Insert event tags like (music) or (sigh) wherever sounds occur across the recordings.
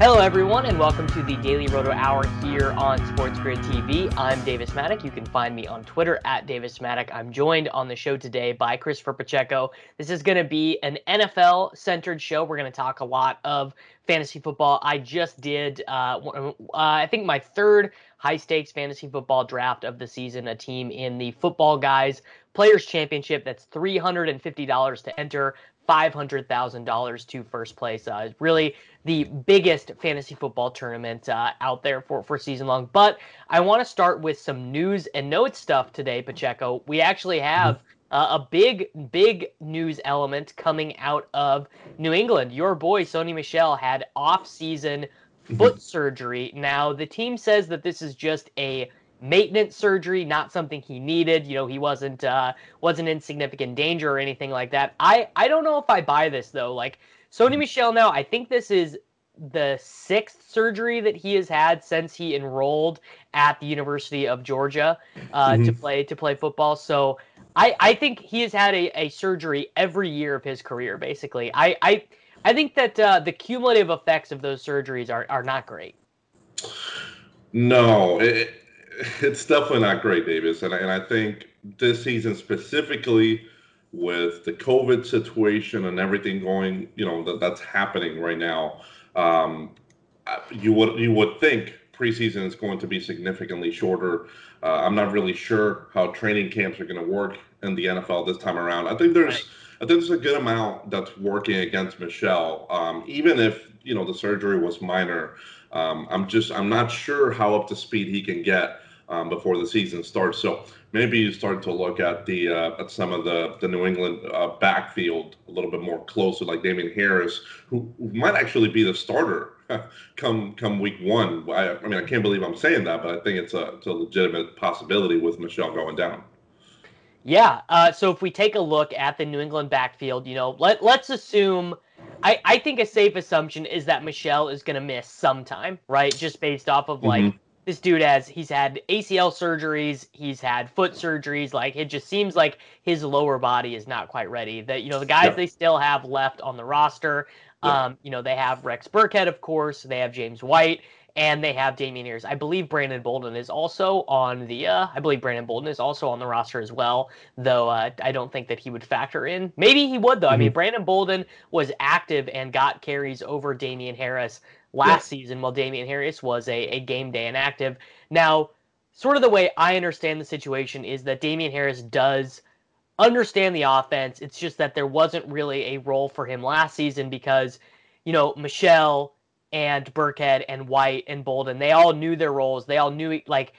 Hello, everyone, and welcome to the Daily Roto Hour here on Sports Grid TV. I'm Davis Mattek. You can find me on Twitter at Davis Mattek. I'm joined on the show today by Christopher Pacheco. This is going to be an NFL centered show. We're going to talk a lot of fantasy football. I just did, uh, uh, I think, my third high stakes fantasy football draft of the season, a team in the Football Guys Players Championship. That's $350 to enter. $500,000 to first place. Uh, really the biggest fantasy football tournament uh, out there for, for season long. But I want to start with some news and notes stuff today, Pacheco. We actually have uh, a big, big news element coming out of New England. Your boy, Sony Michel, had off season foot surgery. Now, the team says that this is just a maintenance surgery, not something he needed. You know, he wasn't uh, wasn't in significant danger or anything like that. I I don't know if I buy this though. Like Sony Michel now, I think this is the sixth surgery that he has had since he enrolled at the University of Georgia uh, mm-hmm. to play to play football. So I I think he has had a, a surgery every year of his career. Basically, I I I think that uh, the cumulative effects of those surgeries are are not great. No, it, (laughs) it's definitely not great, Davis. And, and I think this season specifically with the COVID situation and everything going, you know, that, that's happening right now, um, you would you would think preseason is going to be significantly shorter. Uh, I'm not really sure how training camps are going to work in the NFL this time around. I think there's I think there's a good amount that's working against Michel, um, even if you know the surgery was minor. Um, I'm just I'm not sure how up to speed he can get um, before the season starts. So maybe you start to look at the uh, at some of the the New England uh, backfield a little bit more closely, like Damien Harris, who, who might actually be the starter (laughs) come come week one. I, I, mean, I can't believe I'm saying that, but I think it's a, it's a legitimate possibility with Michel going down. Yeah. Uh, so if we take a look at the New England backfield, you know, let let's assume. I, I think a safe assumption is that Michel is going to miss some time, right? Just based off of like mm-hmm this dude has he's had ACL surgeries, he's had foot surgeries. Like it just seems like his lower body is not quite ready. That you know the guys yep. they still have left on the roster. Yep. Um, you know they have Rex Burkhead, of course. They have James White, and they have Damien Harris. I believe Brandon Bolden is also on the. Uh, I believe Brandon Bolden is also on the roster as well. Though uh, I don't think that he would factor in. Maybe he would though. Mm-hmm. I mean, mm-hmm. Brandon Bolden was active and got carries over Damien Harris last yeah. season while Damien Harris was a, a game day inactive. Now, sort of the way I understand the situation is that Damien Harris does understand the offense. It's just that there wasn't really a role for him last season because, you know, Michel and Burkhead and White and Bolden, they all knew their roles. They all knew like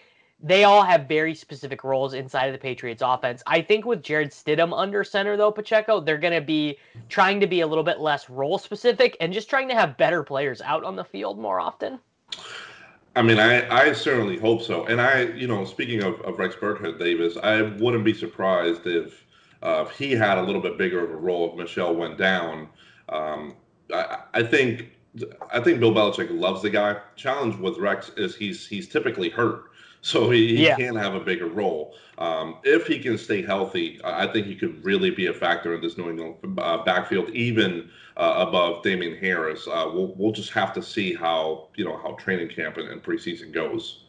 they all have very specific roles inside of the Patriots offense. I think with Jarrett Stidham under center though, Pacheco, they're going to be trying to be a little bit less role specific and just trying to have better players out on the field more often. I mean, I, I certainly hope so. And I, you know, speaking of, of Rex Burkhead Davis, I wouldn't be surprised if uh, he had a little bit bigger of a role if Michel went down. Um, I, I think I think Bill Belichick loves the guy. Challenge with Rex is he's he's typically hurt, so he, he yeah. can have a bigger role. Um, if he can stay healthy, I think he could really be a factor in this New England uh, backfield, even uh, above Damien Harris. Uh, we'll we'll just have to see how you know how training camp and, and preseason goes.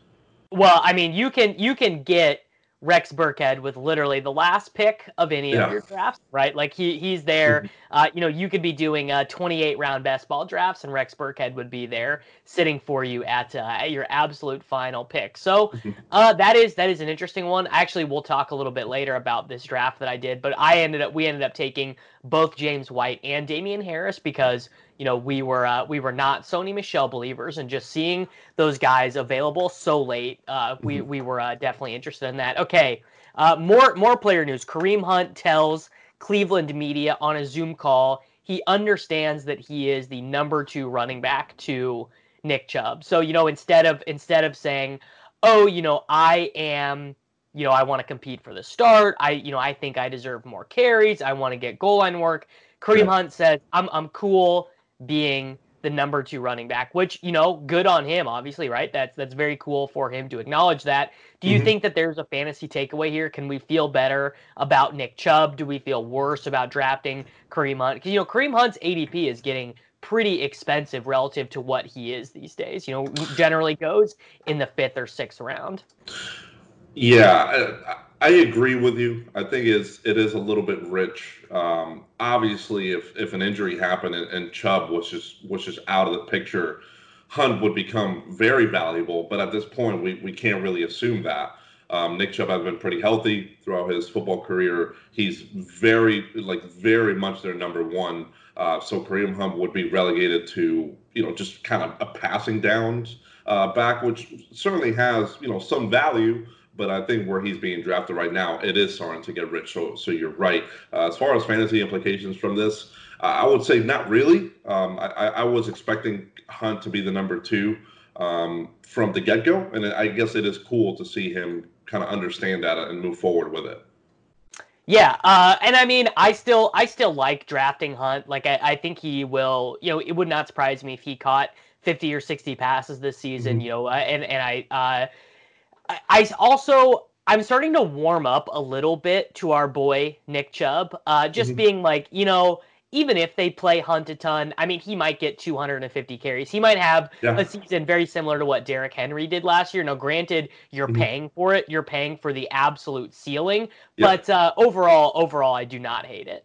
Well, I mean, you can you can get Rex Burkhead with literally the last pick of any yeah. of your drafts, right? Like he he's there. Uh, you know, you could be doing uh, 28 round best ball drafts, and Rex Burkhead would be there sitting for you at, uh, at your absolute final pick. So mm-hmm. uh, that is that is an interesting one. Actually, we'll talk a little bit later about this draft that I did, but I ended up we ended up taking both James White and Damien Harris because you know we were uh, we were not Sony Michel believers, and just seeing those guys available so late, uh, we mm-hmm. we were uh, definitely interested in that. Okay, uh, more more player news. Kareem Hunt tells Cleveland media on a Zoom call he understands that he is the number two running back to Nick Chubb. So you know instead of instead of saying, oh you know I am you know I want to compete for the start. I you know I think I deserve more carries. I want to get goal line work. Kareem Hunt says, I'm I'm cool being the number two running back, which you know, good on him, obviously, right? That's that's very cool for him to acknowledge that. Do you mm-hmm. think that there's a fantasy takeaway here? Can we feel better about Nick Chubb? Do we feel worse about drafting Kareem Hunt? Because you know, Kareem Hunt's ADP is getting pretty expensive relative to what he is these days. You know, generally goes in the fifth or sixth round. Yeah, I agree with you. I think it's it is a little bit rich. Um, obviously, if if an injury happened and, and Chubb was just was just out of the picture, Hunt would become very valuable. But at this point, we, we can't really assume that. Um, Nick Chubb has been pretty healthy throughout his football career. He's very like very much their number one. Uh, so Kareem Hunt would be relegated to you know just kind of a passing downs uh, back, which certainly has you know some value but I think where he's being drafted right now, it is starting to get rich. So, so you're right. Uh, as far as fantasy implications from this, uh, I would say not really. Um, I, I, was expecting Hunt to be the number two um, from the get go, and I guess it is cool to see him kind of understand that and move forward with it. Yeah, uh, and I mean, I still, I still like drafting Hunt. Like, I, I think he will. You know, it would not surprise me if he caught 50 or 60 passes this season. Mm-hmm. You know, uh, and and I. Uh, I also I'm starting to warm up a little bit to our boy Nick Chubb. Uh, just mm-hmm. being like, you know, even if they play Hunt a ton, I mean, he might get 250 carries. He might have yeah. a season very similar to what Derrick Henry did last year. Now, granted, you're mm-hmm. paying for it. You're paying for the absolute ceiling. Yeah. But uh, overall, overall, I do not hate it.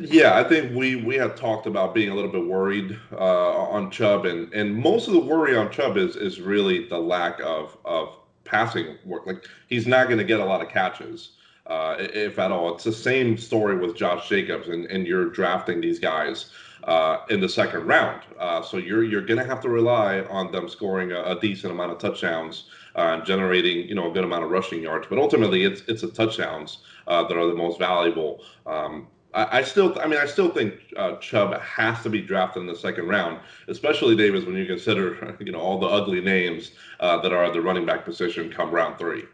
Yeah, I think we we have talked about being a little bit worried uh, on Chubb, and and most of the worry on Chubb is is really the lack of of passing work. Like he's not going to get a lot of catches, uh, if at all. It's the same story with Josh Jacobs, and and you're drafting these guys uh, in the second round, uh, so you're you're going to have to rely on them scoring a, a decent amount of touchdowns. Uh, generating you know a good amount of rushing yards, but ultimately it's it's the touchdowns uh, that are the most valuable. Um, I, still, I mean, I still think uh, Chubb has to be drafted in the second round, especially Davis when you consider, you know, all the ugly names uh, that are at the running back position come round three.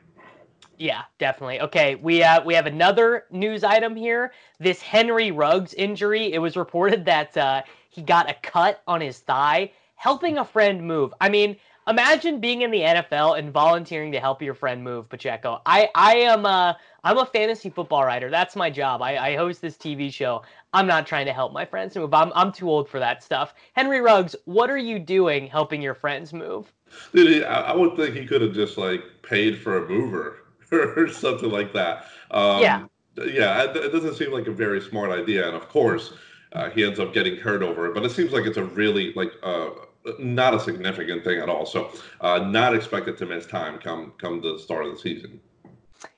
Yeah, definitely. Okay, we uh, we have another news item here. This Henry Ruggs injury. It was reported that uh, he got a cut on his thigh helping a friend move. I mean, imagine being in the NFL and volunteering to help your friend move, Pacheco. I I am a I'm a fantasy football writer. That's my job. I, I host this TV show. I'm not trying to help my friends move. I'm I'm too old for that stuff. Henry Ruggs, what are you doing helping your friends move? Dude, I, would think he could have just like paid for a mover (laughs) or something like that. Um, yeah. Yeah, it doesn't seem like a very smart idea. And of course, uh, he ends up getting hurt over it. But it seems like it's a really like uh, not a significant thing at all. So, uh, not expected to miss time come come the start of the season.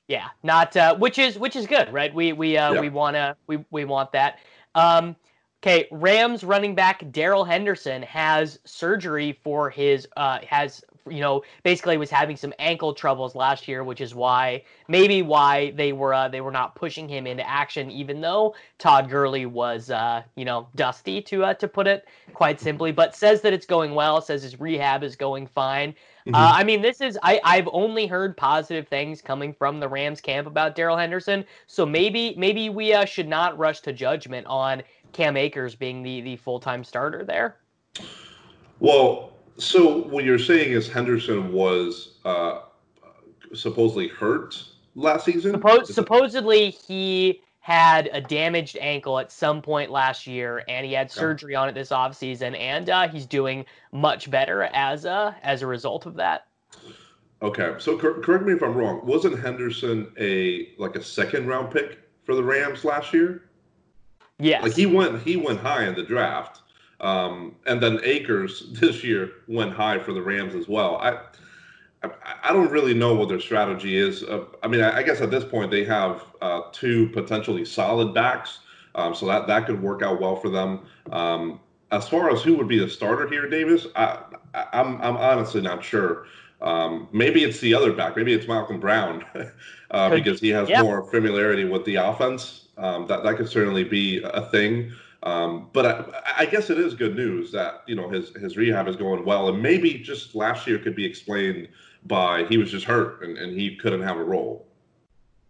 Yeah, not uh, which is which is good, right? We we uh, Yeah. we wanna we we want that. Um, okay, Rams running back Darrell Henderson has surgery for his uh has you know basically was having some ankle troubles last year, which is why maybe why they were uh, they were not pushing him into action, even though Todd Gurley was uh you know dusty to uh, to put it quite simply, but says that it's going well, says his rehab is going fine. Uh, I mean, this is I I've only heard positive things coming from the Rams camp about Darrell Henderson, so maybe maybe we uh, should not rush to judgment on Cam Akers being the the full time starter there. Well, so what you're saying is Henderson was uh, supposedly hurt last season. Suppo- supposedly he had a damaged ankle at some point last year and he had surgery on it this offseason and uh, he's doing much better as a as a result of that. Okay, so cor- correct me if I'm wrong. Wasn't Henderson a like a second round pick for the Rams last year? Yes. Like he went he went high in the draft, um, and then Akers (laughs) this year went high for the Rams as well. I I, I don't really know what their strategy is. Uh, I mean, I, I guess at this point they have uh, two potentially solid backs, um, so that that could work out well for them. Um, as far as who would be the starter here, Davis, I, I, I'm I'm honestly not sure. Um, maybe it's the other back. Maybe it's Malcolm Brown (laughs) uh, because he has yeah. more familiarity with the offense. Um, that that could certainly be a thing. Um, but I, I guess it is good news that you know his his rehab is going well, and maybe just last year could be explained by he was just hurt and, and he couldn't have a role.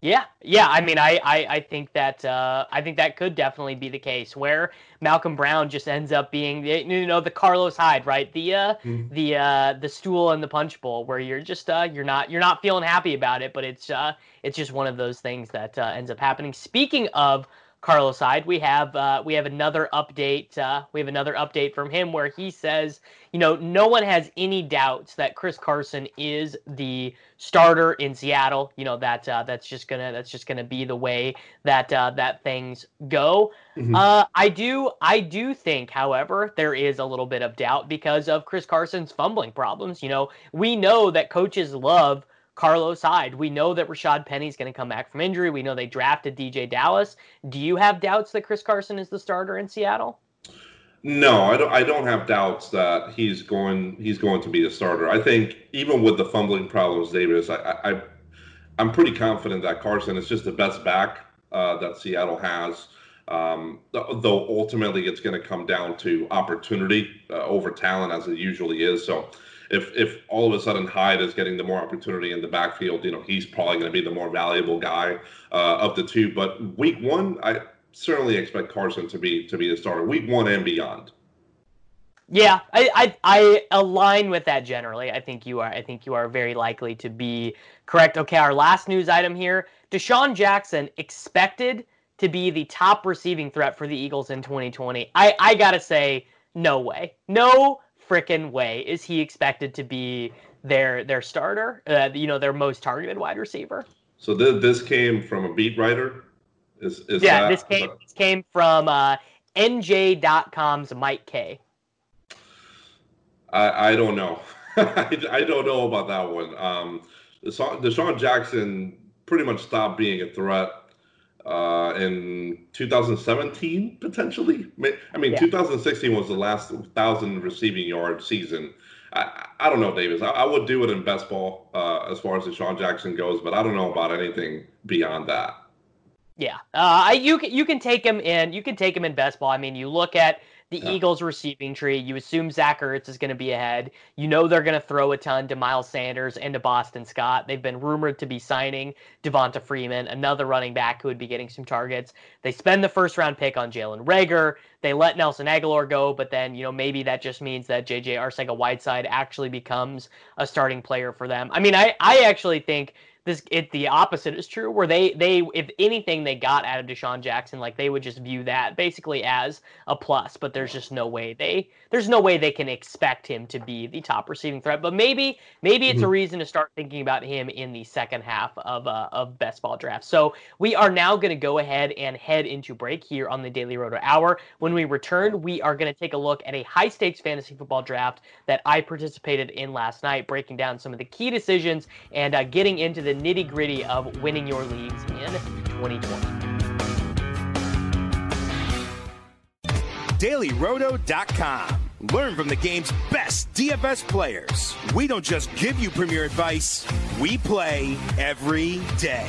Yeah, yeah. I mean, I, I, I think that uh, I think that could definitely be the case where Malcolm Brown just ends up being the- you know the Carlos Hyde, right? The uh, Mhm. the uh, the stool and the punch bowl, where you're just uh, you're not you're not feeling happy about it, but it's uh, it's just one of those things that uh, ends up happening. Speaking of Carlos Hyde, we have uh, we have another update. Uh, we have another update from him where he says, you know, no one has any doubts that Chris Carson is the starter in Seattle. You know that uh, that's just gonna that's just gonna be the way that uh, that things go. Mhm. Uh, I do I do think, however, there is a little bit of doubt because of Chris Carson's fumbling problems. You know, we know that coaches love Carlos Hyde. We know that Rashaad Penny's going to come back from injury. We know they drafted DJ Dallas. Do you have doubts that Chris Carson is the starter in Seattle? No, I don't. I don't have doubts that he's going. He's going to be the starter. I think even with the fumbling problems, Davis, I, I, I'm pretty confident that Carson is just the best back uh, that Seattle has. Um, though ultimately it's going to come down to opportunity uh, over talent, as it usually is. So, if if all of a sudden Hyde is getting the more opportunity in the backfield, you know he's probably going to be the more valuable guy uh, of the two. But week one, I certainly expect Carson to be to be the starter. Week one and beyond. Yeah, I, I I align with that generally. I think you are. I think you are very likely to be correct. Okay, our last news item here: DeSean Jackson expected to be the top receiving threat for the Eagles in 2020. I I gotta say, no way, no frickin' way is he expected to be their their starter. Uh, you know, their most targeted wide receiver. So th- this came from a beat writer. Is is yeah, that, this came this came from uh, NJ.com's Mike K. I I don't know. (laughs) I, I don't know about that one. Um, DeSean, DeSean Jackson pretty much stopped being a threat uh, in 2017 potentially. I mean, Yeah. 2016 was the last thousand receiving yard season. I, I don't know, Davis. I, I would do it in best ball uh, as far as DeSean Jackson goes, but I don't know about anything beyond that. Yeah, uh, I- you can you can take him in. You can take him in best ball. I mean, you look at the Yeah. Eagles' receiving tree. You assume Zach Ertz is going to be ahead. You know they're going to throw a ton to Miles Sanders and to Boston Scott. They've been rumored to be signing Devonta Freeman, another running back who would be getting some targets. They spend the first round pick on Jalen Reagor. They let Nelson Agholor go, but then you know maybe that just means that JJ Arcega Whiteside actually becomes a starting player for them. I mean, I I actually think this it the opposite is true where they they if anything they got out of DeSean Jackson like they would just view that basically as a plus but there's just no way they there's no way they can expect him to be the top receiving threat but maybe maybe it's a reason to start thinking about him in the second half of uh, of best ball draft. So we are now going to go ahead and head into break here on the Daily Roto Hour. When we return we are going to take a look at a high stakes fantasy football draft that I participated in last night breaking down some of the key decisions and uh, getting into the the nitty gritty of winning your leagues in 2020. DailyRoto.com. Learn from the game's best DFS players. We don't just give you premier advice, we play every day.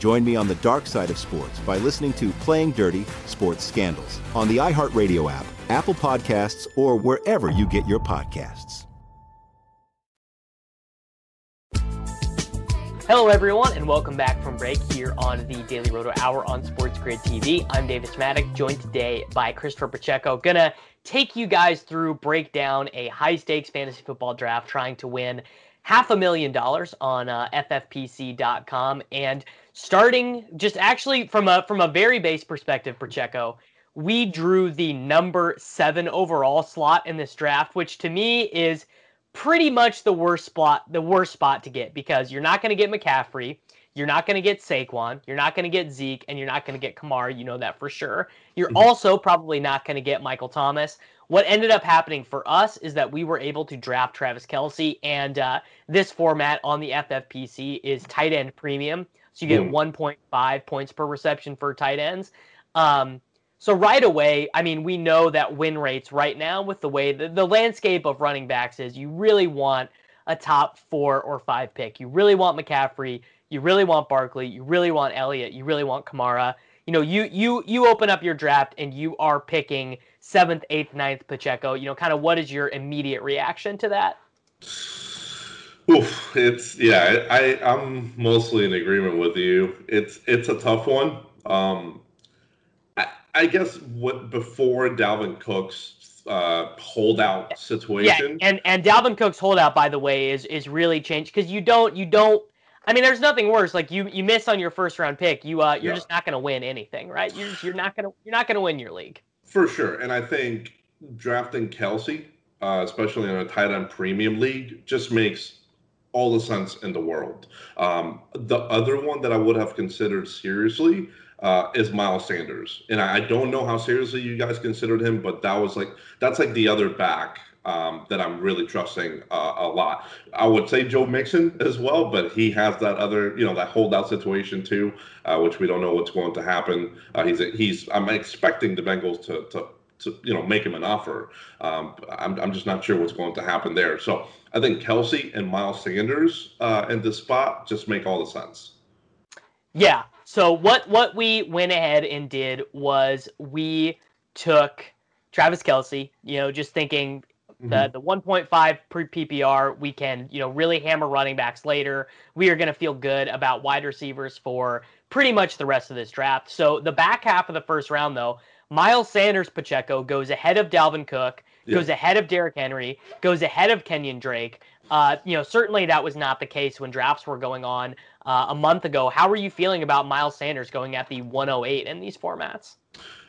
Join me on the dark side of sports by listening to Playing Dirty Sports Scandals on the iHeartRadio app, Apple Podcasts, or wherever you get your podcasts. Hello, everyone, and welcome back from break here on the Daily Roto Hour on Sports Grid TV. I'm Davis Mattek, joined today by Christopher Pacheco. Gonna take you guys through, break down a high stakes fantasy football draft, trying to win half a million dollars on uh, FFPC.com. And starting just actually from a from a very base perspective, Pacheco, we drew the number seven overall slot in this draft, which to me is pretty much the worst spot the worst spot to get because you're not going to get McCaffrey, you're not going to get Saquon, you're not going to get Zeke, and you're not going to get Kamara. You know that for sure. You're also probably not going to get Michael Thomas. What ended up happening for us is that we were able to draft Travis Kelce, and uh, this format on the FFPC is tight end premium. So you get 1.5 points per reception for tight ends. Um, so right away, I mean, we know that win rates right now with the way the, the landscape of running backs is, you really want a top four or five pick. You really want McCaffrey. You really want Barkley. You really want Elliott. You really want Kamara. You know, you you you open up your draft and you are picking seventh, eighth, ninth Pacheco. You know, kind of what is your immediate reaction to that? Oof, it's yeah. I I'm mostly in agreement with you. It's it's a tough one. Um, I, I guess what before Dalvin Cook's uh, holdout situation. Yeah, and and Dalvin Cook's holdout, by the way, is is really changed because you don't you don't. I mean, there's nothing worse. Like you you miss on your first round pick, you uh you're Yeah. just not going to win anything, right? You're you're not gonna you're not gonna win your league. For sure. And I think drafting Kelce, uh, especially in a tight end premium league, just makes all the sense in the world. Um, the other one that I would have considered seriously uh, is Miles Sanders. And I, I don't know how seriously you guys considered him, but that was like, that's like the other back um, that I'm really trusting uh, a lot. I would say Joe Mixon as well, but he has that other, you know, that holdout situation too, uh, which we don't know what's going to happen. Uh, he's he's I'm expecting the Bengals to to to you know make him an offer. Um, I'm I'm just not sure what's going to happen there. So I think Kelce and Miles Sanders uh, in this spot just make all the sense. Yeah. So what what we went ahead and did was we took Travis Kelce. You know, just thinking the the 1.5 per PPR, we can you know really hammer running backs later. We are going to feel good about wide receivers for pretty much the rest of this draft. So the back half of the first round, though, Miles Sanders Pacheco goes ahead of Dalvin Cook, Yeah. goes ahead of Derrick Henry, goes ahead of Kenyon Drake. Uh, you know, certainly that was not the case when drafts were going on uh, a month ago. How are you feeling about Miles Sanders going at the 108 in these formats?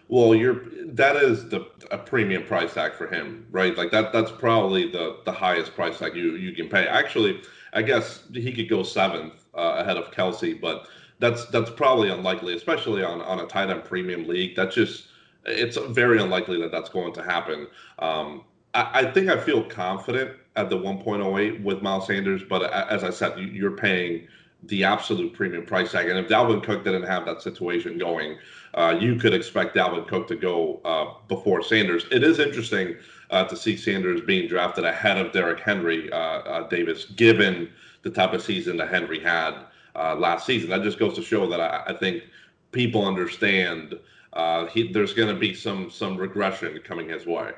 Well, you're that is the a premium price tag for him, right? Like that that's probably the the highest price tag you you can pay. Actually, I guess he could go seventh uh, ahead of Kelce, but that's that's probably unlikely, especially on on a tight end premium league. That's just it's very unlikely that that's going to happen. Um, I, I think I feel confident at the 1.08 with Miles Sanders, but as I said, you, you're paying the absolute premium price tag. And if Dalvin Cook didn't have that situation going, uh, you could expect Dalvin Cook to go uh, before Sanders. It is interesting uh, to see Sanders being drafted ahead of Derrick Henry, uh, uh, Davis, given the type of season that Henry had uh, last season. That just goes to show that I, I think people understand uh, he, there's going to be some some regression coming his way.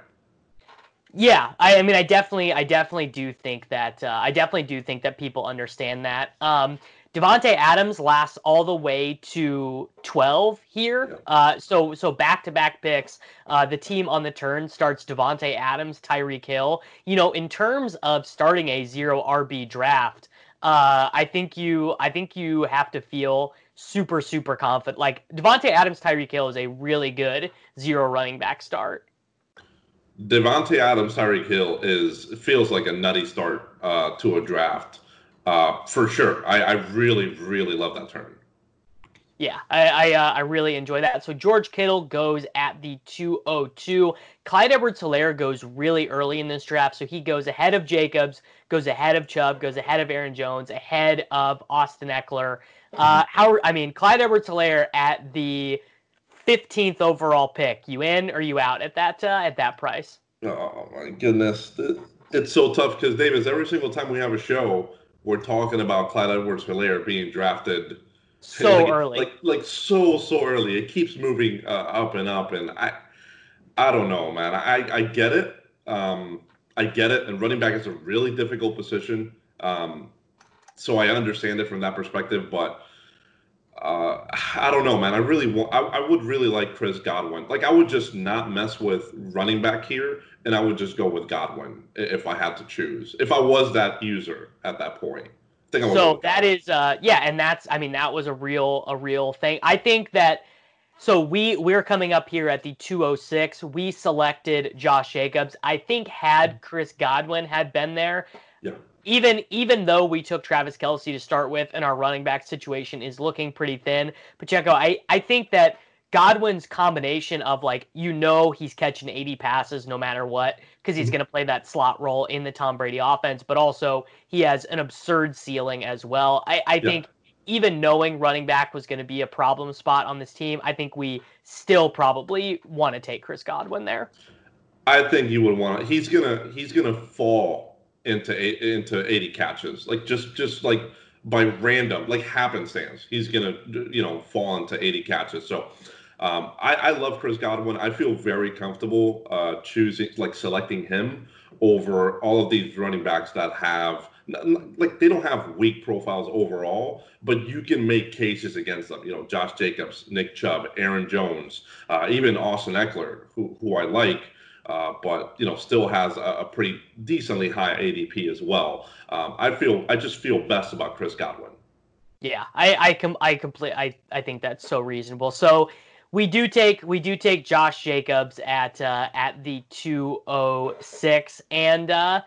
Yeah, I, I mean, I definitely, I definitely do think that, uh, I definitely do think that people understand that. Um, Davante Adams lasts all the way to 12 here. Uh, so, so back-to-back picks. Uh, the team on the turn starts Davante Adams, Tyreek Hill. You know, in terms of starting a zero RB draft, uh, I think you, I think you have to feel super, super confident. Like Davante Adams, Tyreek Hill is a really good zero running back start. Davante Adams, Tyreek Hill is feels like a nutty start uh, to a draft uh, for sure. I, I really, really love that turn. Yeah, I I, uh, I really enjoy that. So George Kittle goes at the 202. Clyde Edwards-Helaire goes really early in this draft, so he goes ahead of Jacobs, goes ahead of Chubb, goes ahead of Aaron Jones, ahead of Austin Ekeler. Uh, how I mean, Clyde Edwards-Helaire at the 15th overall pick. You in or you out at that uh, at that price? Oh my goodness, it's so tough because Davis. Every single time we have a show, we're talking about Clyde Edwards-Helaire being drafted So like, early. like like so so early. It keeps moving uh, up and up, and I I don't know, man. I I get it. Um, I get it. And running back is a really difficult position. Um, so I understand it from that perspective, but uh, I don't know, man. I really want. I, I would really like Chris Godwin. Like I would just not mess with running back here, and I would just go with Godwin if I had to choose. If I was that user at that point, I I So that is uh yeah, and that's I mean that was a real a real thing. I think that so we we're coming up here at the 206. We selected Josh Jacobs. I think had Chris Godwin had been there, Yeah. Even even though we took Travis Kelce to start with and our running back situation is looking pretty thin, Pacheco, I I think that Godwin's combination of like you know he's catching 80 passes no matter what because he's mm-hmm. going to play that slot role in the Tom Brady offense, but also he has an absurd ceiling as well. I, I Yeah. think even knowing running back was going to be a problem spot on this team, I think we still probably want to take Chris Godwin there. I think you would want. He's gonna he's gonna fall into into eighty catches, like just just like by random, like happenstance. He's gonna you know fall into eighty catches. So um, I, I love Chris Godwin. I feel very comfortable uh, choosing like selecting him over all of these running backs that have like they don't have weak profiles overall, but you can make cases against them. You know, Josh Jacobs, Nick Chubb, Aaron Jones, uh, even Austin Ekeler, who who I like uh, but you know still has a, a pretty decently high ADP as well. Um, I feel I just feel best about Chris Godwin. Yeah, I I com- I complete I I think that's so reasonable. So we do take we do take Josh Jacobs at uh, at the 206 and uh,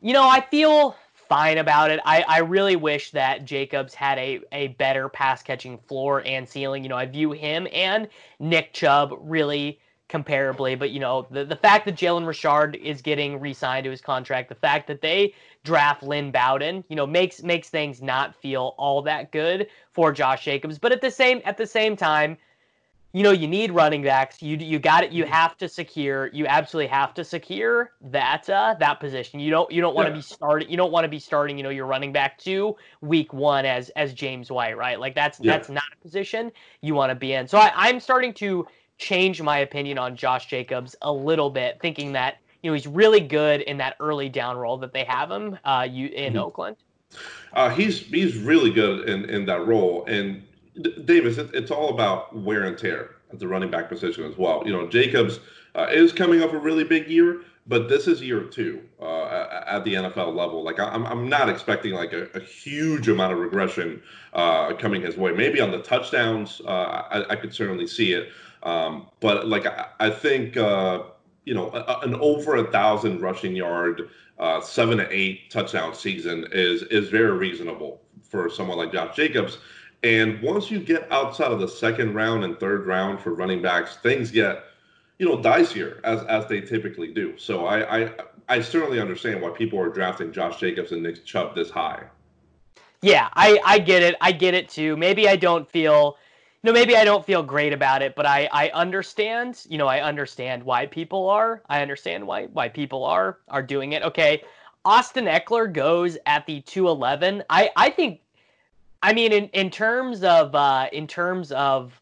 you know, I feel fine about it. I, I really wish that Jacobs had a, a better pass catching floor and ceiling. You know, I view him and Nick Chubb really comparably, but you know, the, the fact that Jalen Richard is getting re-signed to his contract, the fact that they draft Lynn Bowden, you know, makes makes things not feel all that good for Josh Jacobs. But at the same at the same time, you know, you need running backs. You you got it. You have to secure. You absolutely have to secure that uh, that position. You don't you don't want to Yeah. be starting. You don't want to be starting. You know, your running back two week one as as James White, right? Like that's Yeah. that's not a position you want to be in. So I, I'm starting to change my opinion on Josh Jacobs a little bit, thinking that you know he's really good in that early down role that they have him uh, you in Mhm. Oakland. Uh, he's he's really good in, in that role. And Davis, it, it's all about wear and tear at the running back position as well. You know, Jacobs uh, is coming off a really big year, but this is year two uh, at the NFL level. Like I- I'm I'm not expecting like a, a huge amount of regression uh, coming his way. Maybe on the touchdowns, uh, I, I could certainly see it. Um, but like I, I think uh, you know a, an over a thousand rushing yard uh, seven to eight touchdown season is is very reasonable for someone like Josh Jacobs. And once you get outside of the second round and third round for running backs, things get you know dicier as as they typically do. So I I, I certainly understand why people are drafting Josh Jacobs and Nick Chubb this high. Yeah, I I get it. I get it too. Maybe I don't feel you know, maybe I don't feel great about it, but I I understand, you know, I understand why people are. I understand why why people are are doing it. Okay. Austin Ekeler goes at the 211. I I think I mean in in terms of uh in terms of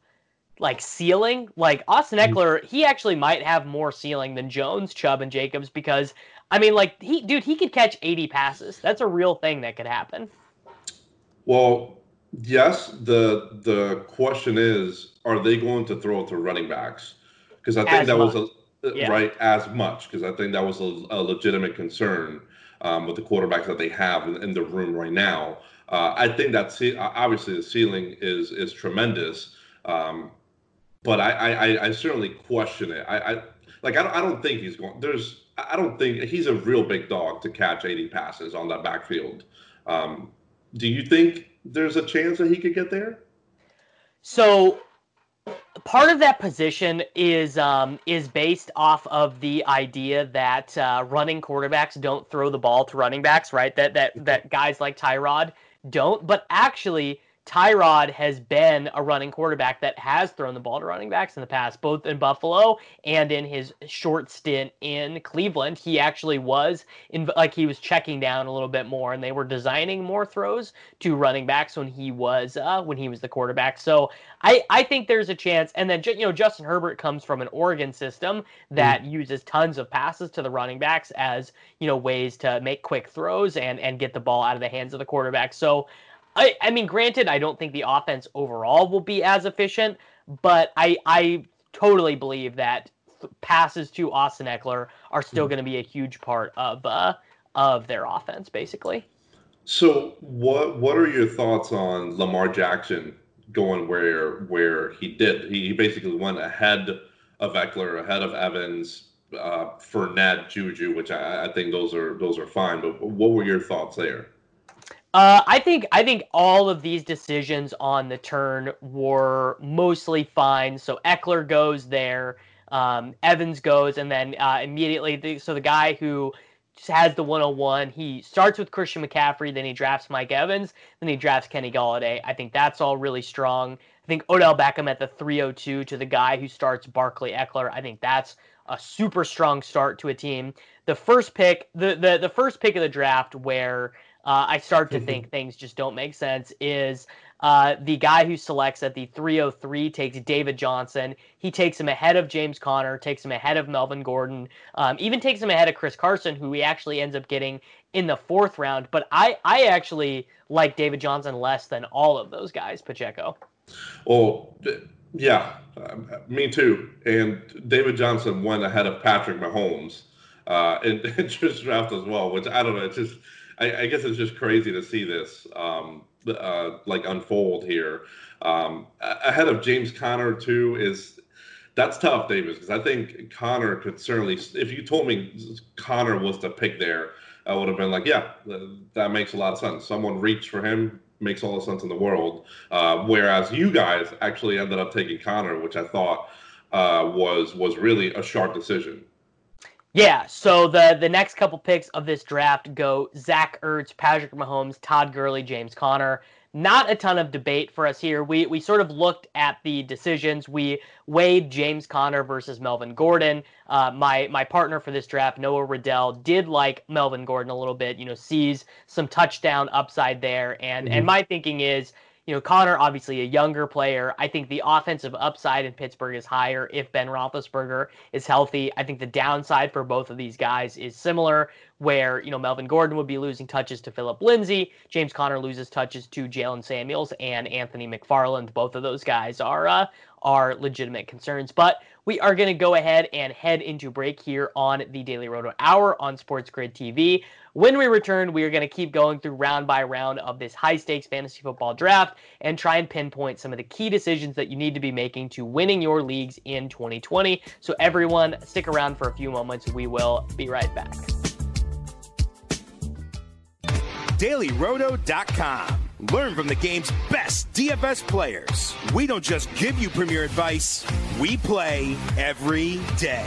like ceiling, like Austin Ekeler, he actually might have more ceiling than Jones, Chubb and Jacobs because I mean like he dude, he could catch 80 passes. That's a real thing that could happen. Well, yes. The the question is, are they going to throw it to running backs? Because I think As that was a Yeah. right as much. Because I think that was a, a legitimate concern um, with the quarterbacks that they have in, in the room right now. Uh, I think that ce- obviously the ceiling is is tremendous, um, but I, I I- certainly question it. I, I like I don't, I don't think he's going. There's I don't think he's a real big dog to catch 80 passes on that backfield. Um, do you think there's a chance that he could get there? So part of that position is um, is based off of the idea that uh, running quarterbacks don't throw the ball to running backs, right? That that that guys like Tyrod don't. But actually, Tyrod has been a running quarterback that has thrown the ball to running backs in the past, both in Buffalo and in his short stint in Cleveland. He actually was in like he was checking down a little bit more, and they were designing more throws to running backs when he was uh, when he was the quarterback. So I I think there's a chance. And then you know Justin Herbert comes from an Oregon system that uses tons of passes to the running backs as you know ways to make quick throws and and get the ball out of the hands of the quarterback. So. I, I mean, granted, I don't think the offense overall will be as efficient, but I I totally believe that th- passes to Austin Ekeler are still going to be a huge part of uh, of their offense, basically. So what what are your thoughts on Lamar Jackson going where where he did? He basically went ahead of Ekeler, ahead of Evans, uh, Fournette, Juju, which I, I think those are those are fine. But what were your thoughts there? Uh, I think I think all of these decisions on the turn were mostly fine. So Ekeler goes there, um, Evans goes, and then uh, immediately, the, so the guy who has the 101, he starts with Christian McCaffrey, then he drafts Mike Evans, then he drafts Kenny Golladay. I think that's all really strong. I think Odell Beckham at the 302 to the guy who starts Barkley Ekeler. I think that's a super strong start to a team. The first pick, the the, the first pick of the draft where uh, I start to think (laughs) things just don't make sense is uh, the guy who selects at the 303 takes David Johnson. He takes him ahead of James Conner, takes him ahead of Melvin Gordon, um, even takes him ahead of Chris Carson, who he actually ends up getting in the fourth round. But I, I actually like David Johnson less than all of those guys, Pacheco. Well, yeah, um, me too. And David Johnson went ahead of Patrick Mahomes uh, in, (laughs) in this draft as well, which I don't know. It's just, I, I guess it's just crazy to see this um, uh, like unfold here. Um, ahead of James Conner too is that's tough, Davis, because I think Conner could certainly. If you told me Conner was the pick there, I would have been like, yeah, that makes a lot of sense. Someone reached for him, makes all the sense in the world. Uh, whereas you guys actually ended up taking Conner, which I thought uh, was was really a sharp decision. Yeah, so the the next couple picks of this draft go Zach Ertz, Patrick Mahomes, Todd Gurley, James Conner. not a ton of debate for us here. We we sort of looked at the decisions. We weighed James Conner versus Melvin Gordon. Uh, my my partner for this draft, Noah Riddell, did like Melvin Gordon a little bit. You know, sees some touchdown upside there, and mm-hmm. and my thinking is you know, Conner, obviously a younger player. I think the offensive upside in Pittsburgh is higher if Ben Roethlisberger is healthy. I think the downside for both of these guys is similar, where, you know, Melvin Gordon would be losing touches to Philip Lindsay. James Conner loses touches to Jaylen Samuels and Anthony McFarland. Both of those guys are, uh, are legitimate concerns. But we are going to go ahead and head into break here on the Daily Roto Hour on Sports Grid TV. When we return, we are going to keep going through round by round of this high stakes fantasy football draft and try and pinpoint some of the key decisions that you need to be making to winning your leagues in 2020. So, everyone, stick around for a few moments. We will be right back. DailyRoto.com. Learn from the game's best DFS players. We don't just give you premier advice, we play every day.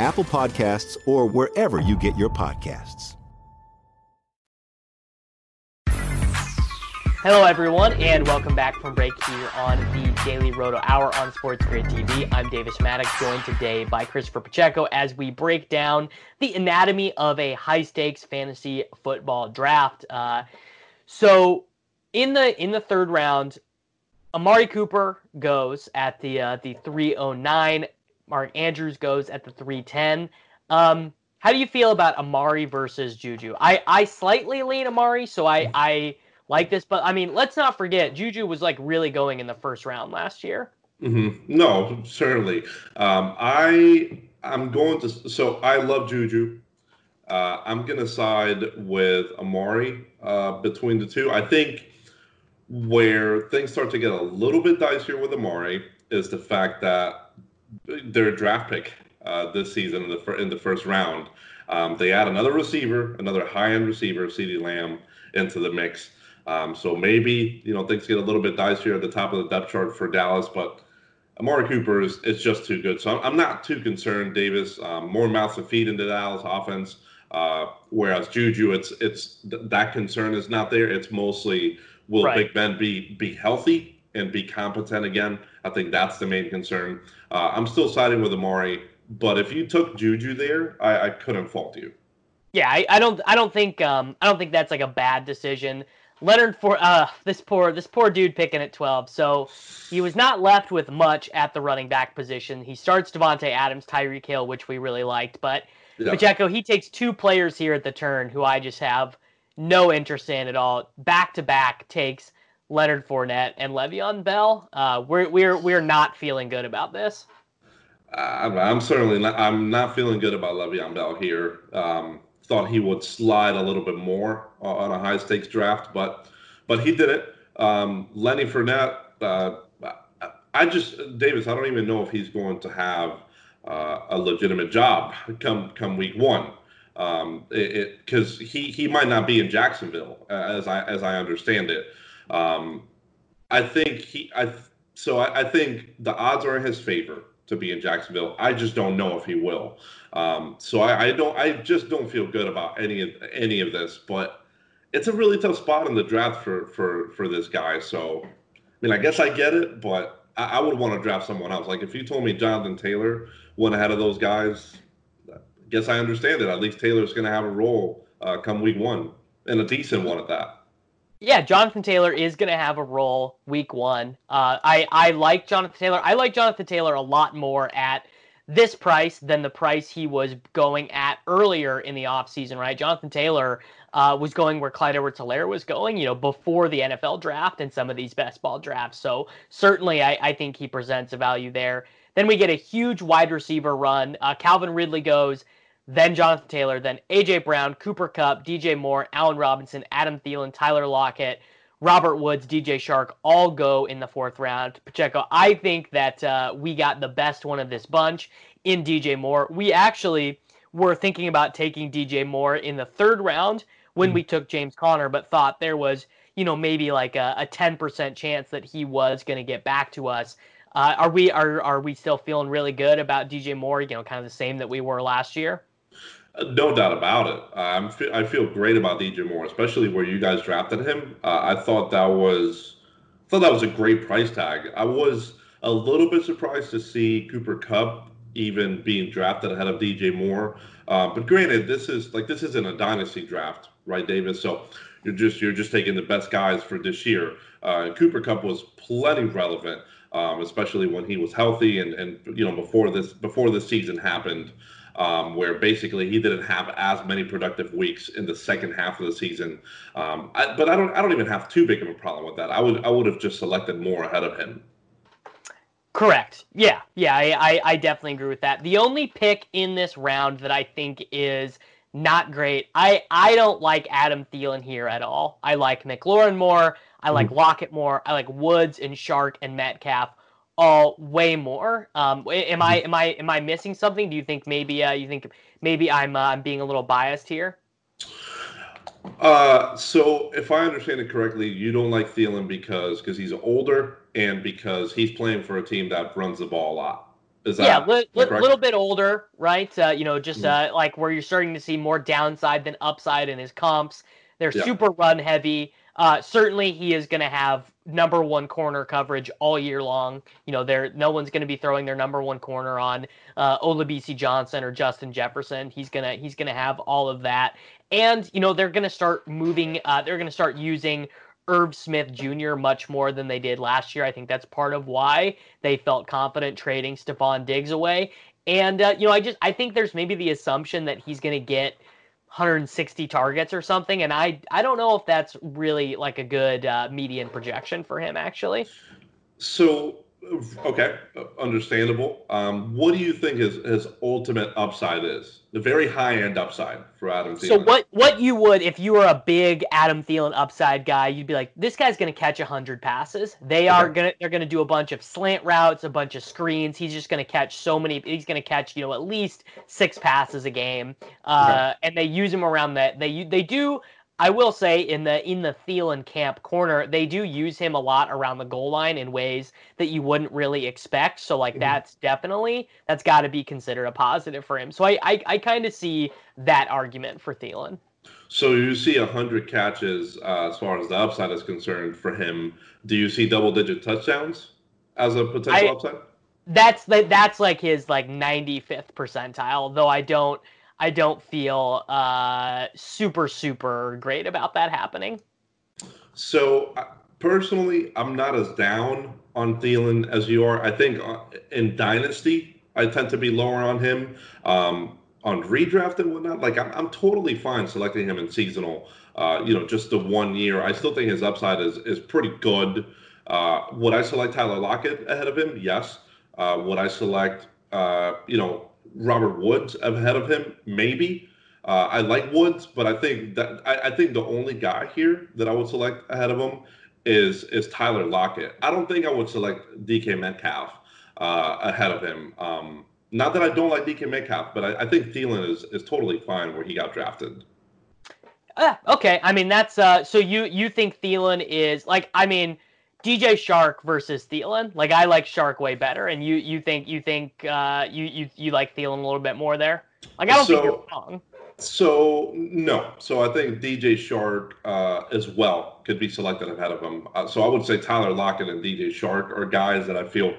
Apple Podcasts, or wherever you get your podcasts. Hello, everyone, and welcome back from break here on the Daily Roto Hour on Sports Grid TV. I'm Davis Mattek, joined today by Christopher Pacheco as we break down the anatomy of a high stakes fantasy football draft. Uh, so, in the in the third round, Amari Cooper goes at the uh, the 309. Mark Andrews goes at the 310. Um, how do you feel about Amari versus Juju? I, I slightly lean Amari, so I, I like this, but I mean, let's not forget Juju was like really going in the first round last year. Mm-hmm. No, certainly. Um, I I'm going to. So I love Juju. Uh, I'm going to side with Amari uh, between the two. I think where things start to get a little bit dicier with Amari is the fact that their draft pick uh, this season in the in the first round. Um, they add another receiver, another high-end receiver, CeeDee Lamb, into the mix. Um, so maybe you know things get a little bit dicier at the top of the depth chart for Dallas, but Amari Cooper is, is just too good. So I'm, I'm not too concerned, Davis. Um, more mouths to feed into Dallas offense. Uh, whereas Juju, it's it's th- that concern is not there. It's mostly will right. Big Ben be be healthy and be competent again. I think that's the main concern. Uh, I'm still siding with Amari, but if you took Juju there, I, I couldn't fault you. Yeah, I, I don't I don't think um I don't think that's like a bad decision. Leonard for uh this poor this poor dude picking at 12. So he was not left with much at the running back position. He starts Davante Adams, Tyreek Hill, which we really liked, but yeah. Pacheco he takes two players here at the turn who I just have no interest in at all. Back to back takes Leonard Fournette and Le'Veon Bell. Uh, we're we're we're not feeling good about this. I'm, I'm certainly not. I'm not feeling good about Le'Veon Bell here. Um, thought he would slide a little bit more on a high stakes draft, but but he did it. Um, Lenny Fournette, uh, I just Davis, I don't even know if he's going to have uh, a legitimate job come come week one. Um, it because he he might not be in Jacksonville as I as I understand it. Um, I think he I so I, I think the odds are in his favor to be in Jacksonville. I just don't know if he will. Um, so I, I, don't. I just don't feel good about any of any of this. But it's a really tough spot in the draft for for for this guy. So I mean, I guess I get it, but I, I would want to draft someone else. Like if you told me Jonathan Taylor went ahead of those guys, I guess I understand it. At least Taylor's going to have a role uh, come week one and a decent one at that. Yeah, Jonathan Taylor is going to have a role week one. Uh, I I like Jonathan Taylor. I like Jonathan Taylor a lot more at this price than the price he was going at earlier in the offseason, right? Jonathan Taylor uh, was going where Clyde Edwards Helaire was going, you know, before the NFL draft and some of these best ball drafts. So certainly I, I think he presents a value there. Then we get a huge wide receiver run. Uh, Calvin Ridley goes then Jonathan Taylor, then AJ Brown, Cooper Kupp, DJ Moore, Allen Robinson, Adam Thielen, Tyler Lockett, Robert Woods, DJ Chark all go in the fourth round. Pacheco, I think that uh, we got the best one of this bunch in DJ Moore. We actually were thinking about taking DJ Moore in the third round when mm-hmm. we took James Conner, but thought there was, you know, maybe like a, a 10% chance that he was going to get back to us. Uh, are we are are we still feeling really good about DJ Moore? You know, kind of the same that we were last year. No doubt about it. I'm I feel great about DJ Moore, especially where you guys drafted him. Uh, I thought that was thought that was a great price tag. I was a little bit surprised to see Cooper Kupp even being drafted ahead of DJ Moore. Uh, but granted, this is like this isn't a dynasty draft, right, Davis? So you're just you're just taking the best guys for this year. Uh, Cooper Kupp was plenty relevant, um, especially when he was healthy and and you know before this before this season happened um, where basically he didn't have as many productive weeks in the second half of the season. Um, I, but I don't I don't even have too big of a problem with that. I would I would have just selected Moore ahead of him. Correct. Yeah, yeah, I, I, I definitely agree with that. The only pick in this round that I think is not great. I I don't like Adam Thielen here at all. I like McLaurin more. I like mm-hmm. Lockett more. I like Woods and Chark and Metcalf all way more. Um, am I mm-hmm. am I am I missing something? Do you think maybe uh, you think maybe I'm uh, I'm being a little biased here? Uh, so if I understand it correctly, you don't like Thielen because because he's older and because he's playing for a team that runs the ball a lot. Is that yeah, li- li- little bit older, right? Uh, you know, just mm-hmm. uh, like where you're starting to see more downside than upside in his comps. They're yeah. super run heavy. Uh, certainly, he is going to have number one corner coverage all year long. You know, there no one's going to be throwing their number one corner on uh, Olabisi Johnson or Justin Jefferson. He's gonna he's gonna have all of that, and you know they're to start moving. Uh, they're to start using Irv Smith Jr. much more than they did last year. I think that's part of why they felt confident trading Stefon Diggs away. And uh, you know, I just I think there's maybe the assumption that he's going to get 160 targets or something, and I I don't know if that's really like a good uh, median projection for him actually. So okay, understandable. Um, what do you think his his ultimate upside is? The very high end upside for Adam Thielen. So what what you would if you were a big Adam Thielen upside guy, you'd be like, this guy's going to catch hundred passes. They are gonna they're gonna do a bunch of slant routes, a bunch of screens. He's just going to catch so many. He's going to catch you know at least six passes a game. Uh, okay. And they use him around that. They they do I will say in the in the Thielen camp corner, they do use him a lot around the goal line in ways that you wouldn't really expect. So like mm-hmm. that's definitely that's got to be considered a positive for him. So I I, I kind of see that argument for Thielen. So you see 100 catches uh, as far as the upside is concerned for him. Do you see double digit touchdowns as a potential I- upside? That's like that's like his like 95th percentile. Though I don't I don't feel uh, super super great about that happening. So uh, personally, I'm not as down on Thielen as you are. I think uh, in Dynasty, I tend to be lower on him. Um, on redraft and whatnot, like I'm, I'm totally fine selecting him in seasonal. Uh, you know, just the one year. I still think his upside is is pretty good. Uh, would I select Tyler Lockett ahead of him? Yes. Uh, would I select, uh, you know, Robert Woods ahead of him? Maybe. Uh, I like Woods, but I think that I, I think the only guy here that I would select ahead of him is is Tyler Lockett. I don't think I would select DK Metcalf uh, ahead of him. Um, not that I don't like DK Metcalf, but I, I think Thielen is is totally fine where he got drafted. Ah, okay. I mean, that's uh. So you you think Thielen is like? I mean, DJ Chark versus Thielen. Like, I like Chark way better, and you you think you think uh you you you like Thielen a little bit more there. Like, I don't think you're wrong. So no, so I think DJ Chark uh, as well could be selected ahead of him. Uh, so I would say Tyler Lockett and DJ Chark are guys that I feel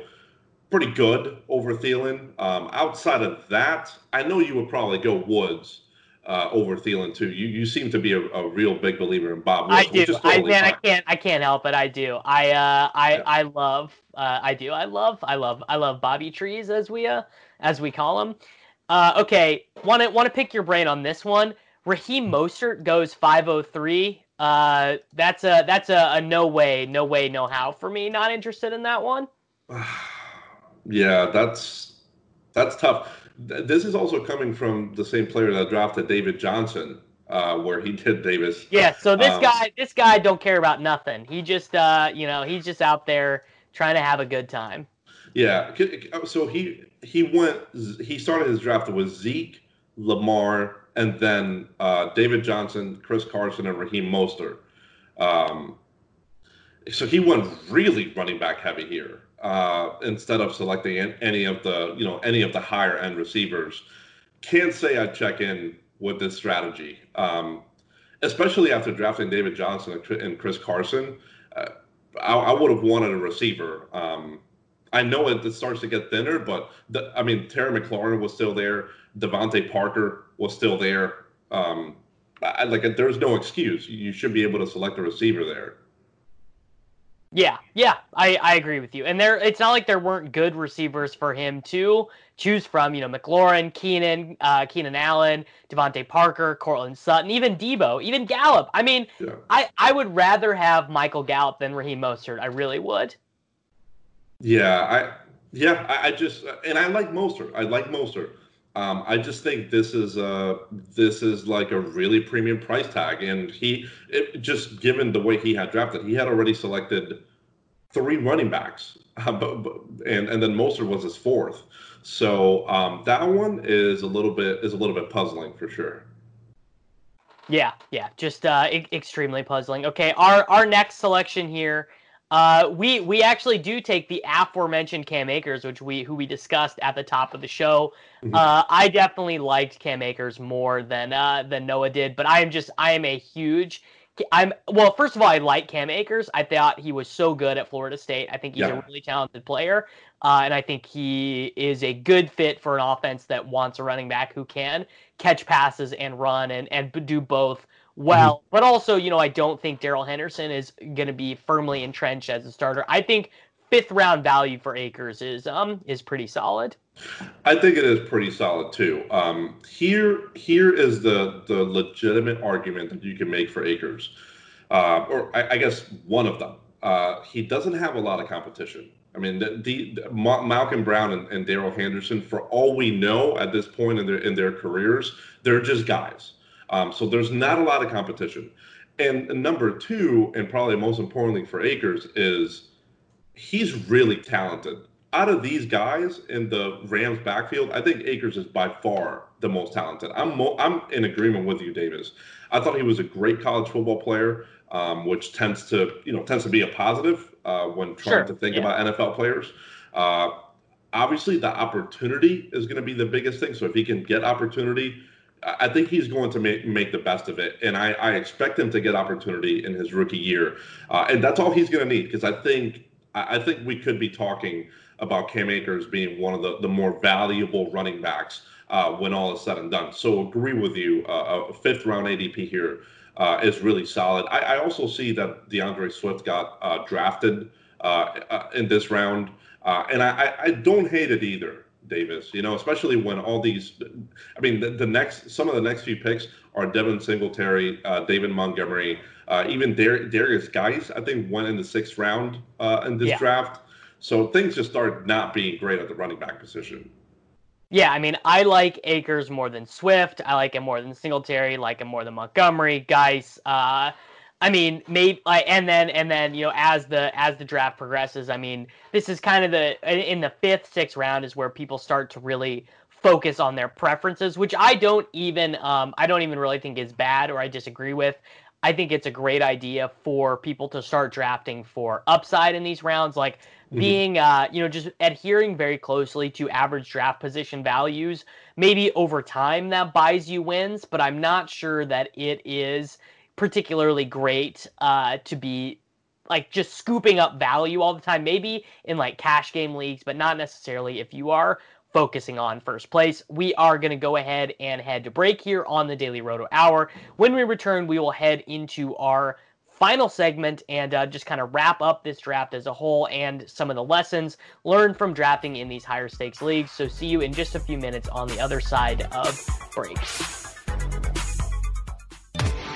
pretty good over Thielen. Um, outside of that, I know you would probably go Woods uh, over Thielen too. You you seem to be a, a real big believer in Bob Woods, I do. is I totally man, I can't. I can't help it. I do. I uh, I I love. Uh, I do. I love. I love. I love Bobby Trees as we uh as we call him. Uh, okay. Want to want to pick your brain on this one. Raheem Mostert goes 503. Uh, that's a that's a, a no way, no way, no how for me. Not interested in that one. (sighs) Yeah, that's that's tough. This is also coming from the same player that drafted David Johnson, uh, where he did Davis. Yeah. So this Um, guy, this guy don't care about nothing. He just uh, you know, he's just out there trying to have a good time. Yeah. c- So he he went. He started his draft with Zeke, Lamar, and then uh, David Johnson, Chris Carson, and Raheem Mostert. Um, so he went really running back heavy here uh, instead of selecting any of the you know any of the higher end receivers. Can't say I check in with this strategy, um, especially after drafting David Johnson and Chris Carson. Uh, I, I would have wanted a receiver. Um, I know it, it starts to get thinner, but the, I mean Terry McLaurin was still there. DeVante Parker was still there. Um, I, like there's no excuse. You should be able to select a receiver there. Yeah, yeah, I, I agree with you. And there, it's not like there weren't good receivers for him to choose from. You know, McLaurin, Keenan, uh, Keenan Allen, DeVante Parker, Courtland Sutton, even Deebo, even Gallup. I mean, Yeah. I, I would rather have Michael Gallup than Raheem Mostert. I really would. Yeah, I yeah, I, I just and I like Mostert. I like Mostert. Um, I just think this is uh this is like a really premium price tag, and he it, just given the way he had drafted, he had already selected three running backs, (laughs) uh, and and then Mostert was his fourth. So um, that one is a little bit is a little bit puzzling for sure. Yeah, yeah, just uh, e- extremely puzzling. Okay, our our next selection here, uh, we we actually do take the aforementioned Cam Akers, which we who we discussed at the top of the show. Uh, I definitely liked Cam Akers more than uh, than Noah did, but I am just I am a huge. I'm well. First of all, I like Cam Akers. I thought he was so good at Florida State. I think he's Yeah. a really talented player, uh, and I think he is a good fit for an offense that wants a running back who can catch passes and run and and do both well. But also, you know, I don't think Darrell Henderson is going to be firmly entrenched as a starter. I think fifth round value for Akers is um is pretty solid. I think it is pretty solid too. Um, here, here is the the legitimate argument that you can make for Akers, uh, or I, I guess one of them. Uh, he doesn't have a lot of competition. I mean, the, the, the Ma- Malcolm Brown and, and Darrell Henderson, for all we know at this point in their in their careers, they're just guys. Um, so there's not a lot of competition. And number two, and probably most importantly for Akers, is he's really talented. Out of these guys in the Rams backfield, I think Akers is by far the most talented. I'm mo- I'm in agreement with you, Davis. I thought he was a great college football player, um, which tends to you know tends to be a positive uh, when trying Sure, to think yeah. about NFL players. Uh, obviously, the opportunity is going to be the biggest thing. So if he can get opportunity I think he's going to make, make the best of it. And I, I expect him to get opportunity in his rookie year. Uh, and that's all he's going to need because I think I think we could be talking about Cam Akers being one of the, the more valuable running backs uh, when all is said and done. So agree with you. Uh, a fifth round ADP here uh, is really solid. I, I, also see that D'Andre Swift got uh, drafted uh, uh, in this round, and I, I, don't hate it either. Davis, you know, especially when all these, I mean, the, the next, some of the next few picks are Devin Singletary, uh, David Montgomery, uh, even Dar- Derrius Guice, I think went in the sixth round uh, in this yeah. draft. So things just started not being great at the running back position. Yeah, I mean, I like Akers more than Swift. I like him more than Singletary. Like him more than Montgomery. Guice. Uh, I mean, maybe like, and then and then you know, as the as the draft progresses, I mean, this is kind of the in the fifth, sixth round is where people start to really focus on their preferences, which I don't even um, I don't even really think is bad or I disagree with. I think it's a great idea for people to start drafting for upside in these rounds. Like mm-hmm. being uh, you know just adhering very closely to average draft position values maybe over time that buys you wins but i'm not sure that it is particularly great uh, to be like just scooping up value all the time maybe in like cash game leagues but not necessarily if you are focusing on first place. We are going to go ahead and head to break here on the Daily Roto Hour. When we return, we will head into our final segment and uh, just kind of wrap up this draft as a whole and some of the lessons learned from drafting in these higher stakes leagues. So, see you in just a few minutes on the other side of break.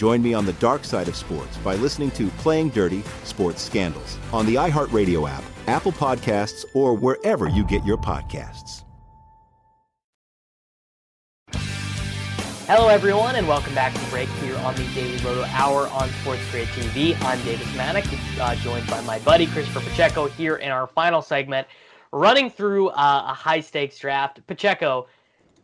Join me on the dark side of sports by listening to Playing Dirty Sports Scandals on the iHeartRadio app, Apple Podcasts, or wherever you get your podcasts. Hello, everyone, and welcome back to Break here on the Daily Roto Hour on Sports Grid TV. I'm Davis Mattek, uh, joined by my buddy Christopher Pacheco here in our final segment, running through uh, a high stakes draft. Pacheco,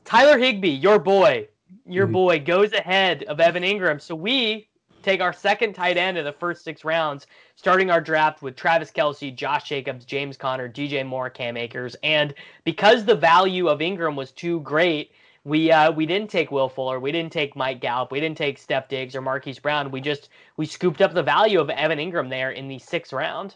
Tyler Higbee, your boy, your mm-hmm. boy goes ahead of Evan Engram. So we take our second tight end of the first six rounds, starting our draft with Travis Kelce, Josh Jacobs, James Conner, DJ Moore, Cam Akers. And because the value of Engram was too great, we uh, we didn't take Will Fuller, we didn't take Mike Gallup, we didn't take Steph Diggs or Marquise Brown. We just we scooped up the value of Evan Engram there in the sixth round.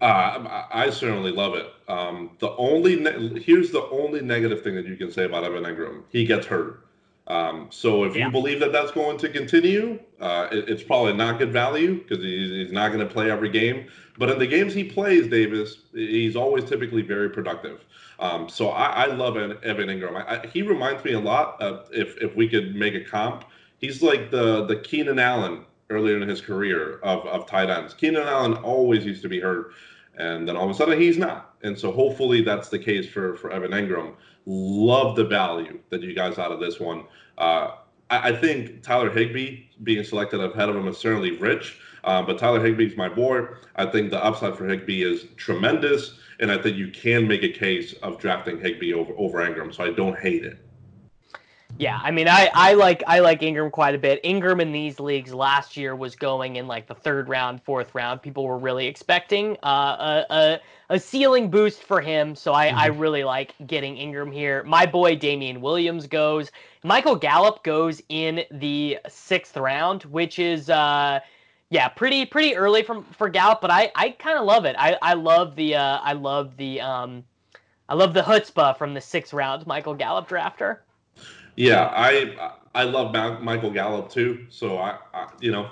Uh, I certainly love it. Um, the only ne- here's the only negative thing that you can say about Evan Engram: he gets hurt. Um, so if yeah. you believe that that's going to continue, uh, it, it's probably not good value because he's, he's not going to play every game. But in the games he plays, Davis, he's always typically very productive. Um, so I, I, love Evan Engram. I, I, he reminds me a lot of if if we could make a comp. He's like the the Keenan Allen earlier in his career of, of tight ends. Keenan Allen always used to be hurt, and then all of a sudden he's not. And so hopefully that's the case for, for Evan Engram. Love the value that you guys out of this one. Uh, I, I, think Tyler Higbee being selected ahead of him is certainly rich, uh, but Tyler Higbee's my boy. I think the upside for Higbee is tremendous, and I think you can make a case of drafting Higbee over, over Engram, so I don't hate it. Yeah, I mean, I, I like I like Engram quite a bit. Engram in these leagues last year was going in like the third round, fourth round. People were really expecting uh, a, a, a ceiling boost for him, so I, mm-hmm. I really like getting Engram here. My boy Damien Williams goes. Michael Gallup goes in the sixth round, which is uh, yeah, pretty pretty early from for Gallup, but I, I kind of love it. I, I love the uh, I love the um, I love the chutzpah from the sixth round Michael Gallup drafter. Yeah, I I love Michael Gallup too. So I, I, you know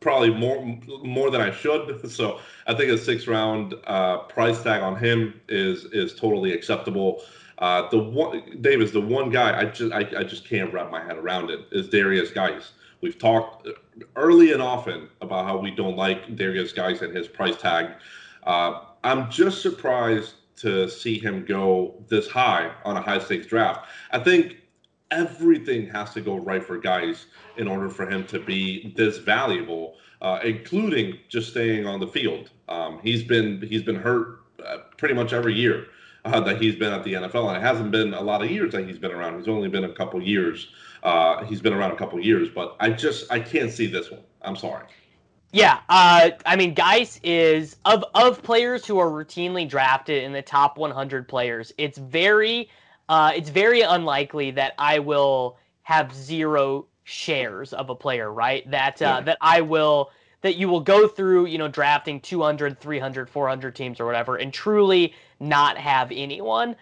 probably more more than I should. (laughs) So I think a six round uh, price tag on him is is totally acceptable. Uh, the one Davis, the one guy I just I, I just can't wrap my head around it is Derrius Guice. We've talked early and often about how we don't like Derrius Guice and his price tag. Uh, I'm just surprised to see him go this high on a high stakes draft. I think everything has to go right for guys in order for him to be this valuable, uh, including just staying on the field. Um, he's been he's been hurt uh, pretty much every year uh, that he's been at the NFL, and it hasn't been a lot of years that he's been around. He's only been a couple years. Uh, he's been around a couple years, but I just I can't see this one. I'm sorry. Yeah, uh, I mean, Guice is of of players who are routinely drafted in the top 100 players. It's very uh, it's very unlikely that I will have zero shares of a player, right? That uh, yeah. that I will that you will go through, you know, drafting 200, 300, 400 teams or whatever and truly not have anyone.